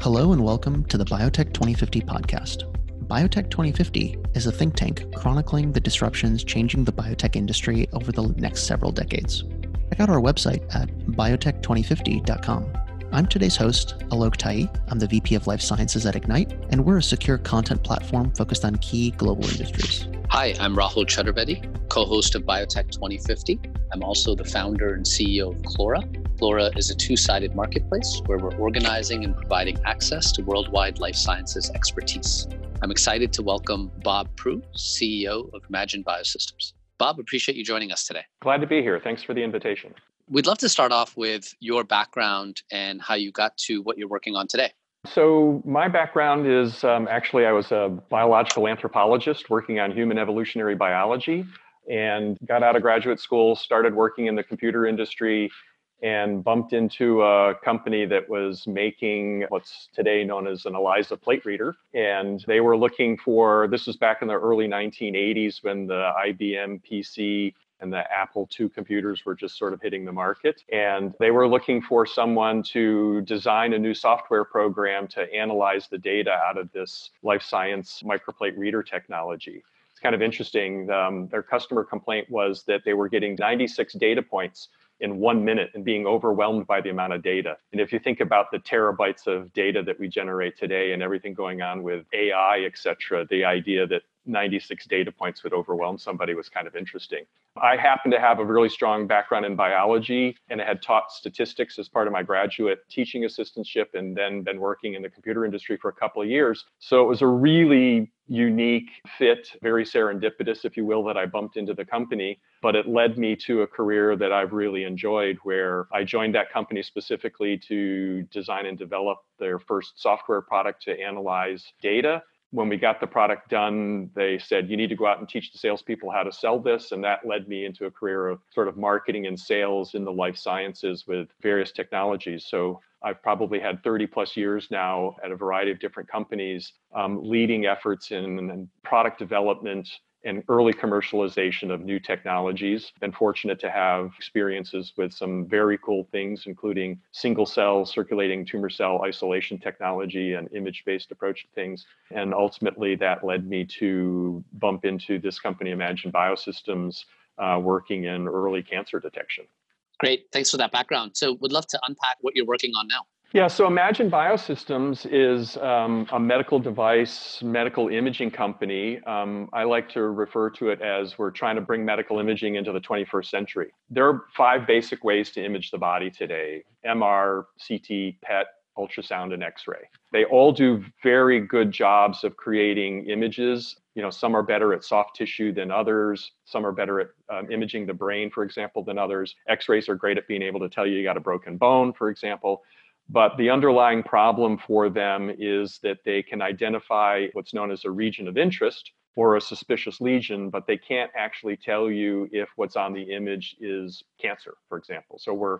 Hello and welcome to the Biotech 2050 podcast. Biotech 2050 is a think tank chronicling the disruptions changing the biotech industry over the next several decades. Check out our website at biotech2050.com. I'm today's host, Alok Tayi. I'm the VP of Life Sciences at Ignite, and we're a secure content platform focused on key global industries. Hi, I'm Rahul Chaturvedi, co host of Biotech 2050. I'm also the founder and CEO of Clora. Clora is a two sided marketplace where we're organizing and providing access to worldwide life sciences expertise. I'm excited to welcome Bob Proulx, CEO of Imagion Biosystems. Bob, appreciate you joining us today. Glad to be here. Thanks for the invitation. We'd love to start off with your background and how you got to what you're working on today. So, my background is um, actually I was a biological anthropologist working on human evolutionary biology and got out of graduate school, started working in the computer industry, and bumped into a company that was making what's today known as an ELISA plate reader. And they were looking for this was back in the early 1980s when the IBM PC and the Apple II computers were just sort of hitting the market. And they were looking for someone to design a new software program to analyze the data out of this life science microplate reader technology. It's kind of interesting. Um, their customer complaint was that they were getting 96 data points in one minute and being overwhelmed by the amount of data. And if you think about the terabytes of data that we generate today and everything going on with AI, et cetera, the idea that 96 data points would overwhelm somebody was kind of interesting. I happen to have a really strong background in biology and I had taught statistics as part of my graduate teaching assistantship and then been working in the computer industry for a couple of years. So it was a really unique fit, very serendipitous, if you will, that I bumped into the company. But it led me to a career that I've really enjoyed, where I joined that company specifically to design and develop their first software product to analyze data when we got the product done, they said, you need to go out and teach the salespeople how to sell this. And that led me into a career of sort of marketing and sales in the life sciences with various technologies. So I've probably had 30 plus years now at a variety of different companies, um, leading efforts in, in product development, and early commercialization of new technologies. Been fortunate to have experiences with some very cool things, including single cell circulating tumor cell isolation technology and image based approach to things. And ultimately, that led me to bump into this company, Imagion Biosystems, uh, working in early cancer detection. Great. Thanks for that background. So, would love to unpack what you're working on now. Yeah, so Imagion Biosystems is um, a medical device, medical imaging company. Um, I like to refer to it as we're trying to bring medical imaging into the 21st century. There are five basic ways to image the body today MR, CT, PET, ultrasound, and X ray. They all do very good jobs of creating images. You know, some are better at soft tissue than others. Some are better at um, imaging the brain, for example, than others. X rays are great at being able to tell you you got a broken bone, for example. But the underlying problem for them is that they can identify what's known as a region of interest or a suspicious lesion, but they can't actually tell you if what's on the image is cancer, for example. So we're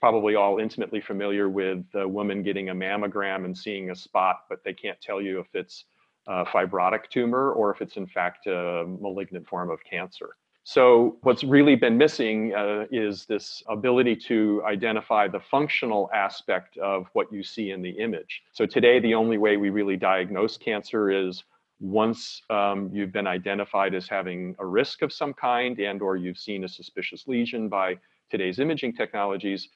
probably all intimately familiar with a woman getting a mammogram and seeing a spot, but they can't tell you if it's a fibrotic tumor or if it's in fact a malignant form of cancer. So, what's really been missing uh, is this ability to identify the functional aspect of what you see in the image. So, today, the only way we really diagnose cancer is once um, you've been identified as having a risk of some kind and or you've seen a suspicious lesion by today's imaging technologies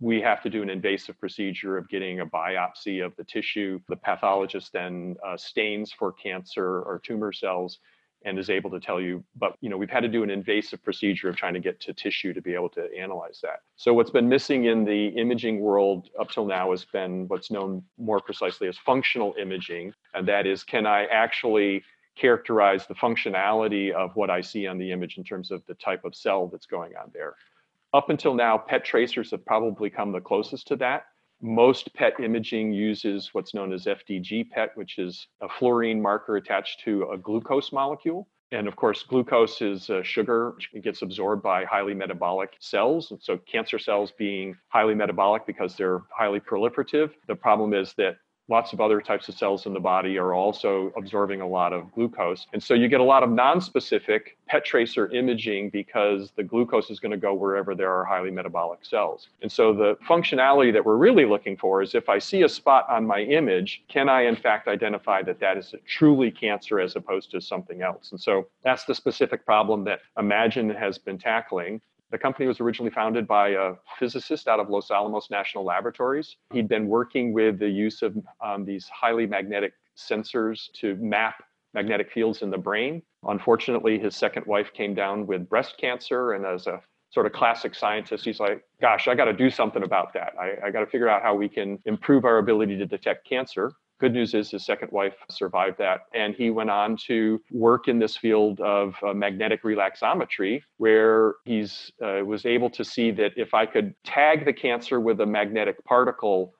we have to do an invasive procedure of getting a biopsy of the tissue the pathologist then uh, stains for cancer or tumor cells and is able to tell you but you know we've had to do an invasive procedure of trying to get to tissue to be able to analyze that. So what's been missing in the imaging world up till now has been what's known more precisely as functional imaging and that is can i actually characterize the functionality of what i see on the image in terms of the type of cell that's going on there? Up until now pet tracers have probably come the closest to that most PET imaging uses what's known as FDG PET, which is a fluorine marker attached to a glucose molecule. And of course, glucose is a sugar. It gets absorbed by highly metabolic cells. so, cancer cells being highly metabolic because they're highly proliferative. The problem is that lots of other types of cells in the body are also absorbing a lot of glucose. And so you get a lot of non-specific PET tracer imaging because the glucose is going to go wherever there are highly metabolic cells. And so the functionality that we're really looking for is if I see a spot on my image, can I in fact identify that that is truly cancer as opposed to something else? And so that's the specific problem that Imagion has been tackling. The company was originally founded by a physicist out of Los Alamos National Laboratories. He'd been working with the use of um, these highly magnetic sensors to map magnetic fields in the brain. Unfortunately, his second wife came down with breast cancer, and as a sort of classic scientist, he's like, gosh, I got to do something about that. I, I got to figure out how we can improve our ability to detect cancer. Good news is his second wife survived that. And he went on to work in this field of uh, magnetic relaxometry, where he uh, was able to see that if I could tag the cancer with a magnetic particle,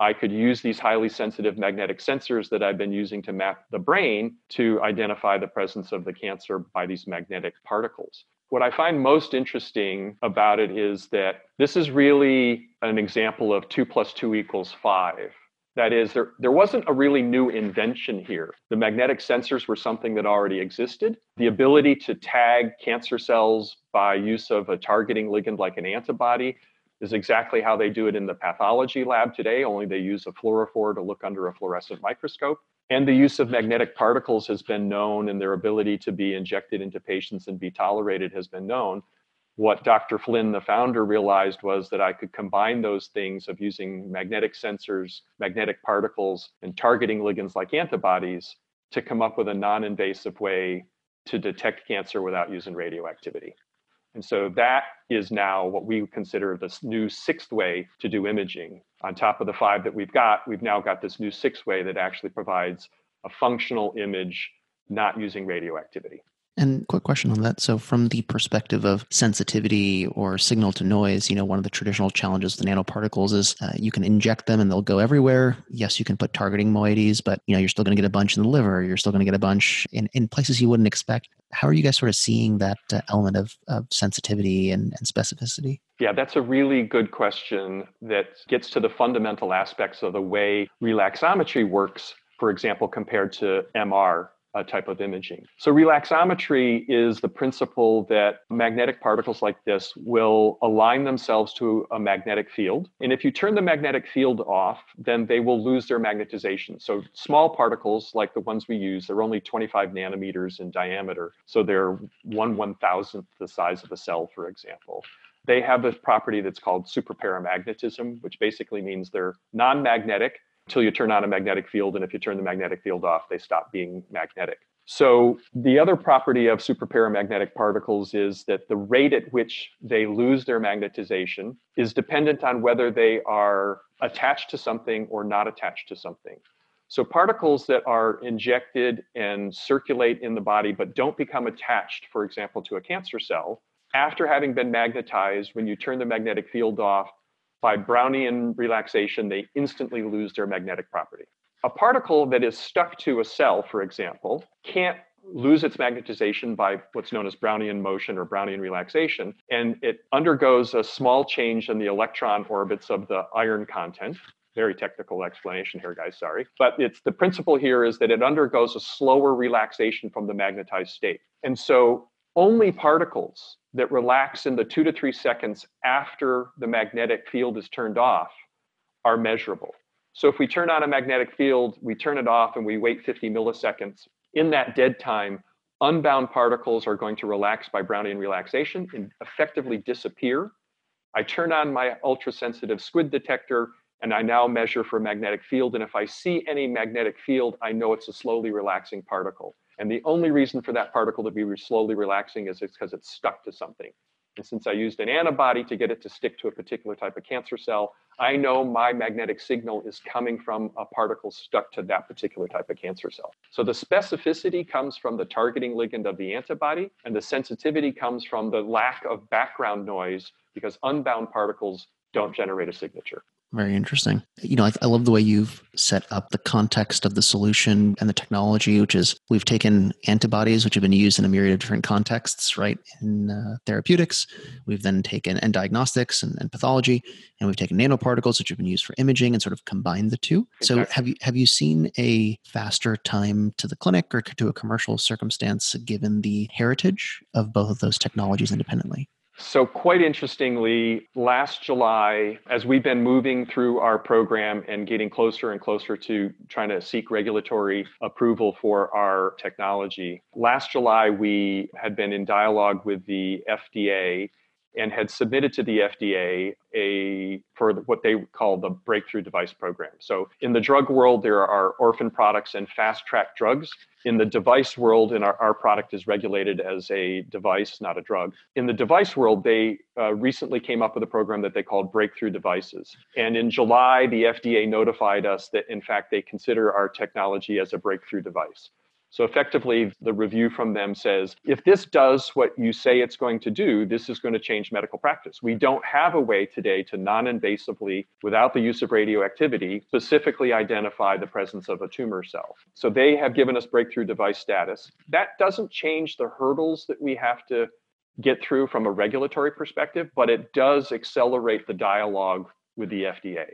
I could use these highly sensitive magnetic sensors that I've been using to map the brain to identify the presence of the cancer by these magnetic particles. What I find most interesting about it is that this is really an example of two plus two equals five. That is, there, there wasn't a really new invention here. The magnetic sensors were something that already existed. The ability to tag cancer cells by use of a targeting ligand like an antibody is exactly how they do it in the pathology lab today, only they use a fluorophore to look under a fluorescent microscope. And the use of magnetic particles has been known, and their ability to be injected into patients and be tolerated has been known what Dr. Flynn, the founder, realized was that I could combine those things of using magnetic sensors, magnetic particles, and targeting ligands like antibodies to come up with a non invasive way to detect cancer without using radioactivity. And so that is now what we consider this new sixth way to do imaging. On top of the five that we've got, we've now got this new sixth way that actually provides a functional image not using radioactivity. And quick question on that. So, from the perspective of sensitivity or signal to noise, you know, one of the traditional challenges with nanoparticles is uh, you can inject them and they'll go everywhere. Yes, you can put targeting moieties, but you know, you're still going to get a bunch in the liver. You're still going to get a bunch in, in places you wouldn't expect. How are you guys sort of seeing that uh, element of, of sensitivity and, and specificity? Yeah, that's a really good question that gets to the fundamental aspects of the way relaxometry works, for example, compared to MR uh, type of imaging. So, relaxometry is the principle that magnetic particles like this will align themselves to a magnetic field. And if you turn the magnetic field off, then they will lose their magnetization. So, small particles like the ones we use, they're only 25 nanometers in diameter. So, they're one one thousandth the size of a cell, for example they have this property that's called superparamagnetism, which basically means they're non magnetic until you turn on a magnetic field. And if you turn the magnetic field off, they stop being magnetic. So the other property of superparamagnetic particles is that the rate at which they lose their magnetization is dependent on whether they are attached to something or not attached to something. So particles that are injected and circulate in the body but don't become attached, for example, to a cancer cell, after having been magnetized, when you turn the magnetic field off, by Brownian relaxation, they instantly lose their magnetic property. A particle that is stuck to a cell, for example, can't lose its magnetization by what's known as Brownian motion or Brownian relaxation, and it undergoes a small change in the electron orbits of the iron content. Very technical explanation here, guys, sorry. But it's the principle here is that it undergoes a slower relaxation from the magnetized state. And so only particles that relax in the two to three seconds after the magnetic field is turned off are measurable. So if we turn on a magnetic field, we turn it off and we wait 50 milliseconds. In that dead time, unbound particles are going to relax by Brownian relaxation and effectively disappear. I turn on my ultra-sensitive SQUID detector and I now measure for magnetic field. And if I see any magnetic field, I know it's a slowly relaxing particle. And the only reason for that particle to be slowly relaxing is it's because it's stuck to something. And since I used an antibody to get it to stick to a particular type of cancer cell, I know my magnetic signal is coming from a particle stuck to that particular type of cancer cell. So the specificity comes from the targeting ligand of the antibody, and the sensitivity comes from the lack of background noise because unbound particles don't generate a signature. Very interesting. You know, I, I, love the way you've set up the context of the solution and the technology, which is we've taken antibodies, which have been used in a myriad of different contexts, right, in uh, therapeutics. We've then taken and diagnostics and, and, pathology, and we've taken nanoparticles, which have been used for imaging, and sort of combined the two. Exactly. So, have you have you seen a faster time to the clinic or to a commercial circumstance given the heritage of both of those technologies independently? So, quite interestingly, last July, as we've been moving through our program and getting closer and closer to trying to seek regulatory approval for our technology, last July we had been in dialogue with the FDA and had submitted to the FDA a for what they call the breakthrough device program. So in the drug world, there are orphan products and fast track drugs. In the device world, and our, our product is regulated as a device, not a drug. In the device world, they uh, recently came up with a program that they called breakthrough devices. And in July, the FDA notified us that in fact they consider our technology as a breakthrough device. So effectively, the review from them says if this does what you say it's going to do, this is going to change medical practice. We don't have a way today to non invasively, without the use of radioactivity, specifically identify the presence of a tumor cell. So they have given us breakthrough device status. That doesn't change the hurdles that we have to get through from a regulatory perspective, but it does accelerate the dialogue with the FDA.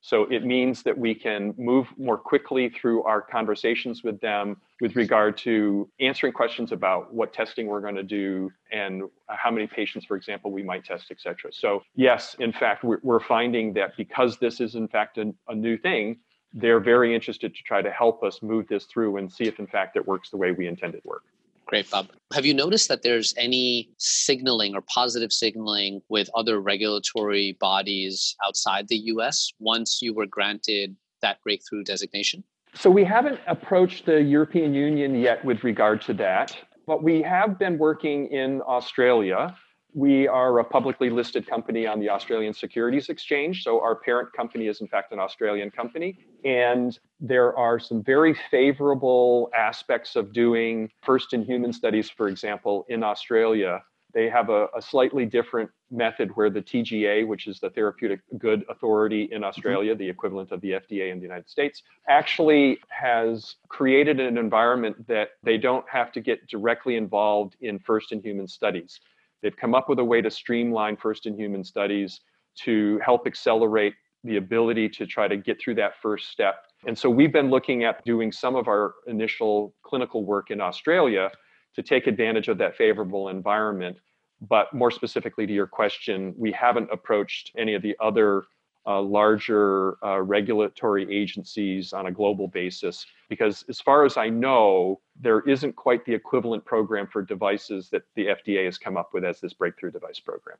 So it means that we can move more quickly through our conversations with them with regard to answering questions about what testing we're going to do and how many patients, for example, we might test, et cetera. So yes, in fact, we're finding that because this is in fact a, new thing, they're very interested to try to help us move this through and see if in fact it works the way we intended it work. Great, Bob. Have you noticed that there's any signaling or positive signaling with other regulatory bodies outside the US once you were granted that breakthrough designation? So, we haven't approached the European Union yet with regard to that, but we have been working in Australia we are a publicly listed company on the Australian Securities Exchange. So our parent company is, in fact, an Australian company. And there are some very favorable aspects of doing first in human studies, for example, in Australia. They have a, a slightly different method where the TGA, which is the Therapeutic Good Authority in Australia, mm-hmm. the equivalent of the FDA in the United States, actually has created an environment that they don't have to get directly involved in first in human studies. They've come up with a way to streamline first in human studies to help accelerate the ability to try to get through that first step. And so we've been looking at doing some of our initial clinical work in Australia to take advantage of that favorable environment. But more specifically to your question, we haven't approached any of the other uh, larger uh, regulatory agencies on a global basis. Because as far as I know, there isn't quite the equivalent program for devices that the FDA has come up with as this breakthrough device program.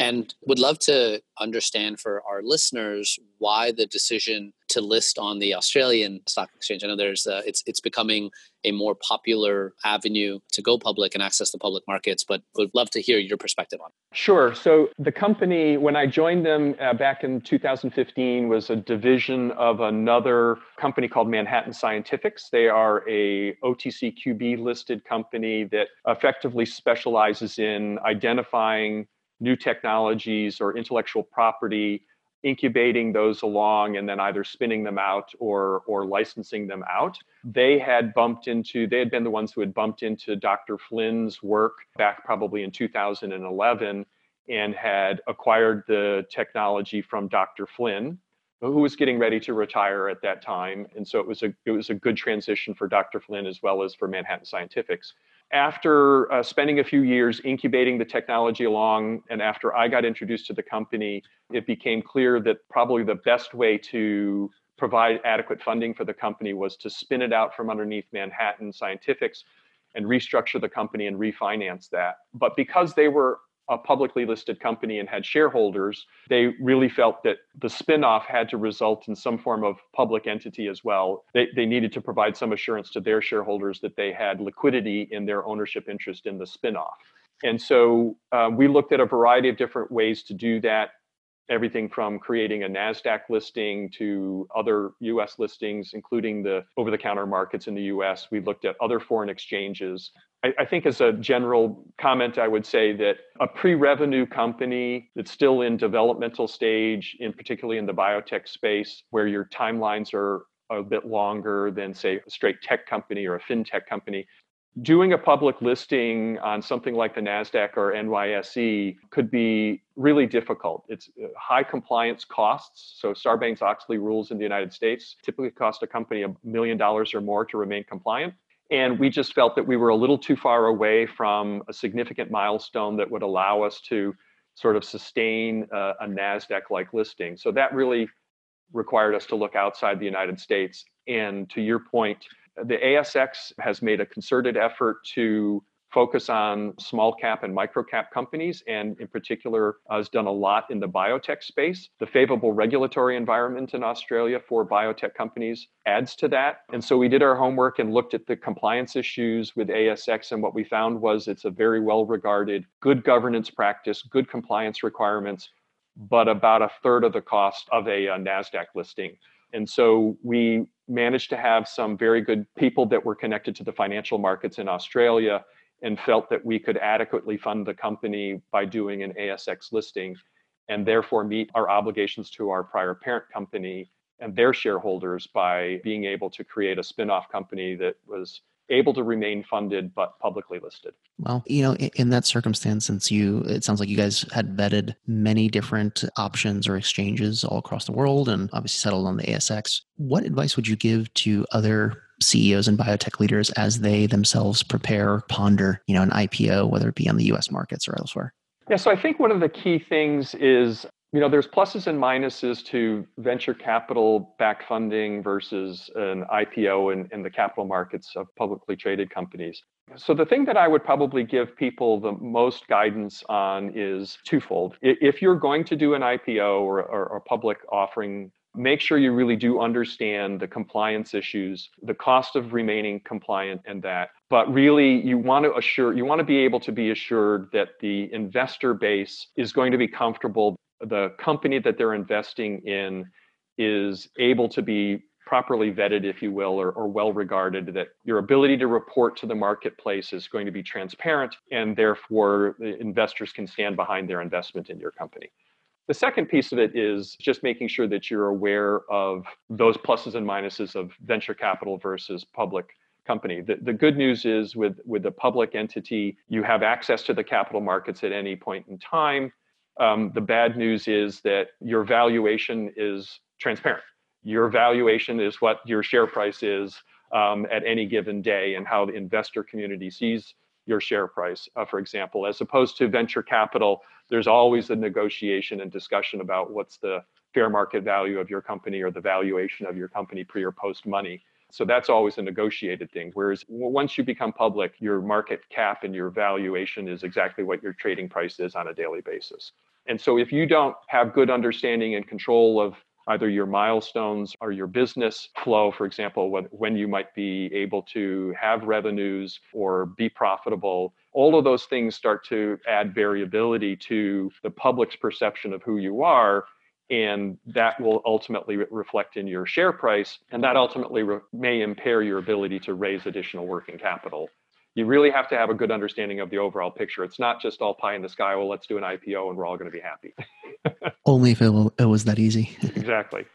And would love to understand for our listeners why the decision to list on the Australian Stock Exchange. I know there's uh, it's it's becoming a more popular avenue to go public and access the public markets, but would love to hear your perspective on. It. Sure. So the company, when I joined them uh, back in 2015, was a division of another company called Manhattan Scientifics. They are a OTCQB listed company that effectively specializes in identifying new technologies or intellectual property, incubating those along and then either spinning them out or or licensing them out. They had bumped into they had been the ones who had bumped into Dr. Flynn's work back probably in 2011 and had acquired the technology from Dr. Flynn who was getting ready to retire at that time and so it was a it was a good transition for Dr. Flynn as well as for Manhattan Scientifics after uh, spending a few years incubating the technology along, and after I got introduced to the company, it became clear that probably the best way to provide adequate funding for the company was to spin it out from underneath Manhattan Scientifics and restructure the company and refinance that. But because they were a publicly listed company and had shareholders, they really felt that the spinoff had to result in some form of public entity as well. They, they needed to provide some assurance to their shareholders that they had liquidity in their ownership interest in the spinoff. And so uh, we looked at a variety of different ways to do that everything from creating a NASDAQ listing to other US listings, including the over the counter markets in the US. We looked at other foreign exchanges. I, I think, as a general comment, I would say that a pre revenue company that's still in developmental stage, in particularly in the biotech space, where your timelines are a bit longer than, say, a straight tech company or a fintech company, doing a public listing on something like the NASDAQ or NYSE could be really difficult. It's uh, high compliance costs. So, Sarbanes Oxley rules in the United States typically cost a company a million dollars or more to remain compliant. And we just felt that we were a little too far away from a significant milestone that would allow us to sort of sustain a, a NASDAQ like listing. So, that really required us to look outside the United States. And to your point, the ASX has made a concerted effort to focus on small cap and micro cap companies, and in particular, uh, has done a lot in the biotech space. The favorable regulatory environment in Australia for biotech companies adds to that. And so we did our homework and looked at the compliance issues with ASX, and what we found was it's a very well regarded, good governance practice, good compliance requirements, but about a third of the cost of a, a NASDAQ listing. And so we managed to have some very good people that were connected to the financial markets in Australia and felt that we could adequately fund the company by doing an ASX listing and therefore meet our obligations to our prior parent company and their shareholders by being able to create a spin-off company that was able to remain funded but publicly listed. Well, you know, in, that circumstance, since you, it sounds like you guys had vetted many different options or exchanges all across the world and obviously settled on the ASX. What advice would you give to other CEOs and biotech leaders as they themselves prepare, ponder, you know, an IPO, whether it be on the US markets or elsewhere? Yeah, so I think one of the key things is you know there's pluses and minuses to venture capital back funding versus an ipo in, in the capital markets of publicly traded companies so the thing that i would probably give people the most guidance on is twofold if you're going to do an ipo or, or a public offering make sure you really do understand the compliance issues the cost of remaining compliant and that but really you want to assure you want to be able to be assured that the investor base is going to be comfortable the company that they're investing in is able to be properly vetted, if you will, or, or, well regarded, that your ability to report to the marketplace is going to be transparent, and therefore investors can stand behind their investment in your company. The second piece of it is just making sure that you're aware of those pluses and minuses of venture capital versus public company. The, the good news is with, with the public entity, you have access to the capital markets at any point in time. Um, the bad news is that your valuation is transparent. Your valuation is what your share price is um, at any given day and how the investor community sees your share price, uh, for example, as opposed to venture capital, there's always a negotiation and discussion about what's the fair market value of your company or the valuation of your company pre or post money. So that's always a negotiated thing. Whereas once you become public, your market cap and your valuation is exactly what your trading price is on a daily basis. And so if you don't have good understanding and control of either your milestones or your business flow, for example, when, when you might be able to have revenues or be profitable, all of those things start to add variability to the public's perception of who you are. And that will ultimately reflect in your share price. And that ultimately re- may impair your ability to raise additional working capital you really have to have a good understanding of the overall picture. It's not just all pie in the sky. Well, let's do an IPO and we're all going to be happy. Only if it, it was that easy. exactly.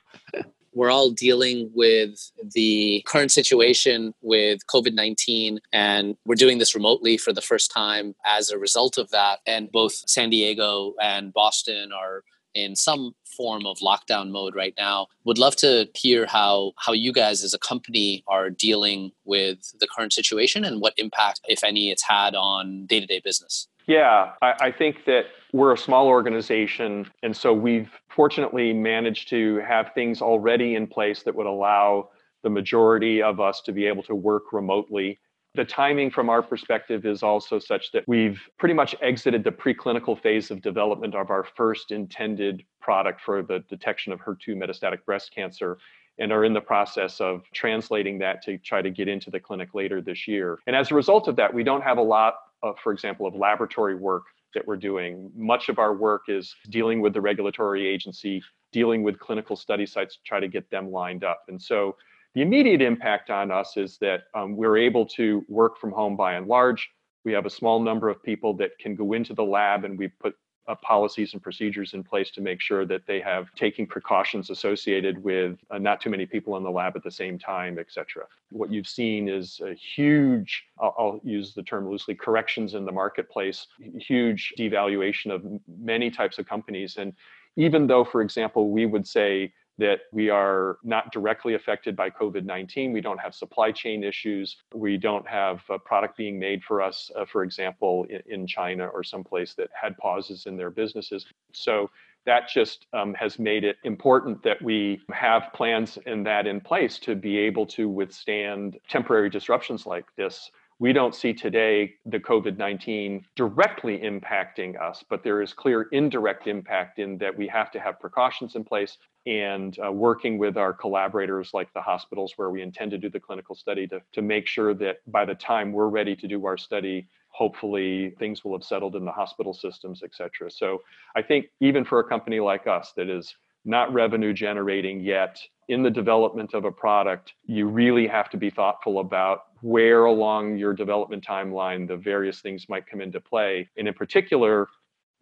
We're all dealing with the current situation with COVID 19, and we're doing this remotely for the first time as a result of that. And both San Diego and Boston are in some form of lockdown mode right now. Would love to hear how how you guys as a company are dealing with the current situation and what impact, if any, it's had on day to day business. Yeah, I, I, think that we're a small organization, and so we've fortunately managed to have things already in place that would allow the majority of us to be able to work remotely. The timing from our perspective is also such that we've pretty much exited the preclinical phase of development of our first intended product for the detection of HER2 metastatic breast cancer and are in the process of translating that to try to get into the clinic later this year. And as a result of that, we don't have a lot of, for example, of laboratory work that we're doing. Much of our work is dealing with the regulatory agency, dealing with clinical study sites to try to get them lined up. And so the immediate impact on us is that um, we're able to work from home by and large. We have a small number of people that can go into the lab, and we put uh, policies and procedures in place to make sure that they have taking precautions associated with uh, not too many people in the lab at the same time, et cetera. What you've seen is a huge, I'll, I'll use the term loosely, corrections in the marketplace, huge devaluation of many types of companies. And even though, for example, we would say that we are not directly affected by COVID 19. We don't have supply chain issues. We don't have a product being made for us, uh, for example, in, in, China or someplace that had pauses in their businesses. So that just um, has made it important that we have plans in that in place to be able to withstand temporary disruptions like this we don't see today the COVID 19 directly impacting us, but there is clear indirect impact in that we have to have precautions in place and uh, working with our collaborators like the hospitals where we intend to do the clinical study to, to make sure that by the time we're ready to do our study, hopefully things will have settled in the hospital systems, et cetera. So I think even for a company like us that is not revenue generating yet in the development of a product, you really have to be thoughtful about where along your development timeline the various things might come into play. And in particular,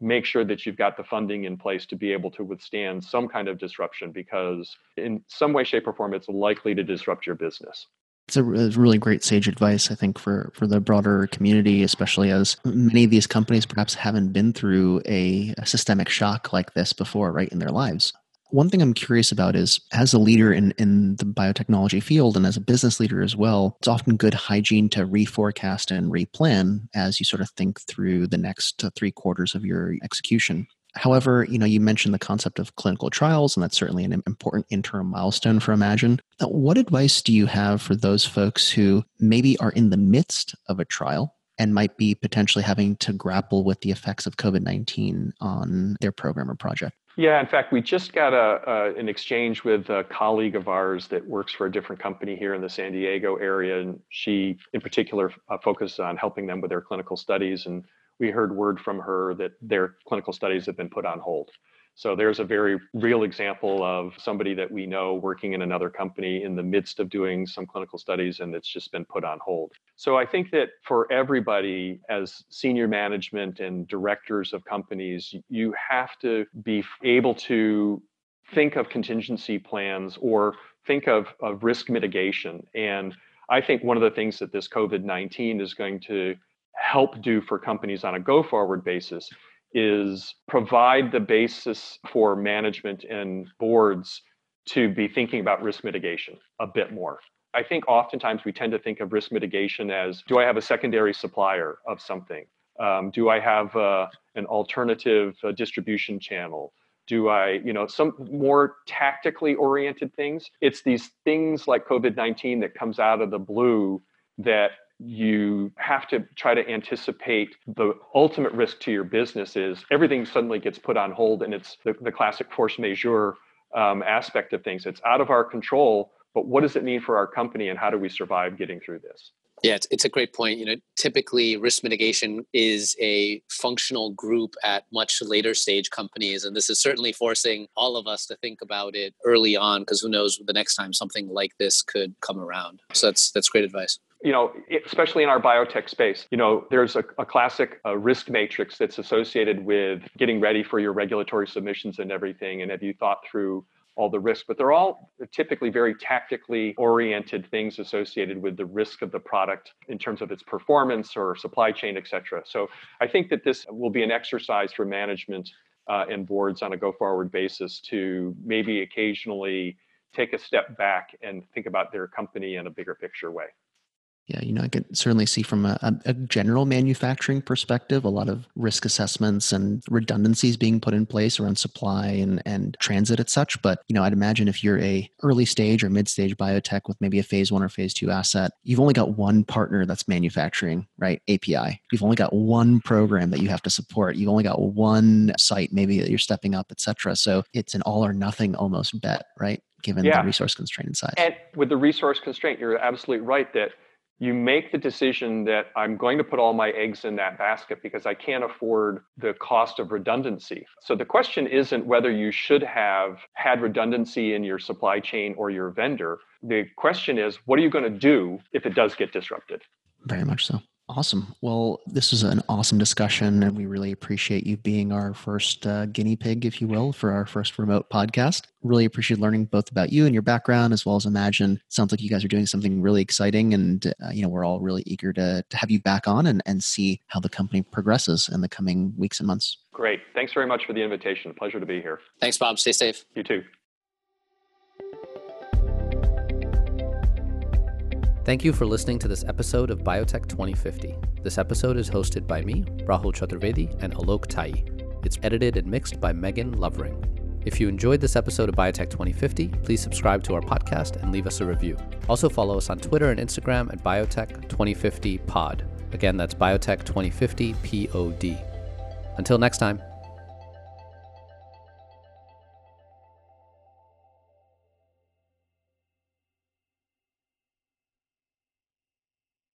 make sure that you've got the funding in place to be able to withstand some kind of disruption because in some way shape or form it's likely to disrupt your business it's a really great sage advice i think for for the broader community especially as many of these companies perhaps haven't been through a, a systemic shock like this before right in their lives one thing I'm curious about is as a leader in, in the biotechnology field and as a business leader as well, it's often good hygiene to reforecast and replan as you sort of think through the next uh, three quarters of your execution. However, you know, you mentioned the concept of clinical trials, and that's certainly an important interim milestone for Imagion. What advice do you have for those folks who maybe are in the midst of a trial and might be potentially having to grapple with the effects of COVID 19 on their program or project? Yeah, in fact, we just got a, a, an exchange with a colleague of ours that works for a different company here in the San Diego area, and she, in particular, uh, focuses on helping them with their clinical studies. And we heard word from her that their clinical studies have been put on hold. So there's a very real example of somebody that we know working in another company in the midst of doing some clinical studies and it's just been put on hold. So I think that for everybody as senior management and directors of companies, you have to be able to think of contingency plans or think of, of risk mitigation. And I think one of the things that this COVID 19 is going to help do for companies on a go forward basis is provide the basis for management and boards to be thinking about risk mitigation a bit more. I think oftentimes we tend to think of risk mitigation as do I have a secondary supplier of something? Um, do I have uh, an alternative uh, distribution channel? Do I, you know, some more tactically oriented things? It's these things like COVID 19 that comes out of the blue that you have to try to anticipate the ultimate risk to your business is everything suddenly gets put on hold and it's the, the classic force majeure um, aspect of things it's out of our control but what does it mean for our company and how do we survive getting through this yeah, it's, it's a great point. You know, typically risk mitigation is a functional group at much later stage companies, and this is certainly forcing all of us to think about it early on because who knows the next time something like this could come around. So that's that's great advice you know, especially in our biotech space, you know, there's a, a classic uh, risk matrix that's associated with getting ready for your regulatory submissions and everything. And have you thought through all the risks? But they're all typically very tactically oriented things associated with the risk of the product in terms of its performance or supply chain, et cetera. So I think that this will be an exercise for management uh, and boards on a go forward basis to maybe occasionally take a step back and think about their company in a bigger picture way. Yeah, you know, I can certainly see from a, a, general manufacturing perspective, a lot of risk assessments and redundancies being put in place around supply and, and transit and such. But, you know, I'd imagine if you're a early stage or mid stage biotech with maybe a phase one or phase two asset, you've only got one partner that's manufacturing, right? API. You've only got one program that you have to support. You've only got one site maybe that you're stepping up, et cetera. So it's an all or nothing almost bet, right? Given yeah. the resource constraint inside. And with the resource constraint, you're absolutely right that you make the decision that I'm going to put all my eggs in that basket because I can't afford the cost of redundancy. So the question isn't whether you should have had redundancy in your supply chain or your vendor. The question is, what are you going to do if it does get disrupted? Very much so. Awesome. Well, this was an awesome discussion, and we really appreciate you being our first uh, guinea pig, if you will, for our first remote podcast. Really appreciate learning both about you and your background, as well as Imagion. Sounds like you guys are doing something really exciting, and uh, you know we're all really eager to to have you back on and and see how the company progresses in the coming weeks and months. Great. Thanks very much for the invitation. Pleasure to be here. Thanks, Bob. Stay safe. You too. Thank you for listening to this episode of Biotech 2050. This episode is hosted by me, Rahul Chaturvedi, and Alok Tayi. It's edited and mixed by Megan Lovering. If you enjoyed this episode of Biotech 2050, please subscribe to our podcast and leave us a review. Also follow us on Twitter and Instagram at Biotech 2050 Pod. Again, that's Biotech 2050 POD. Until next time.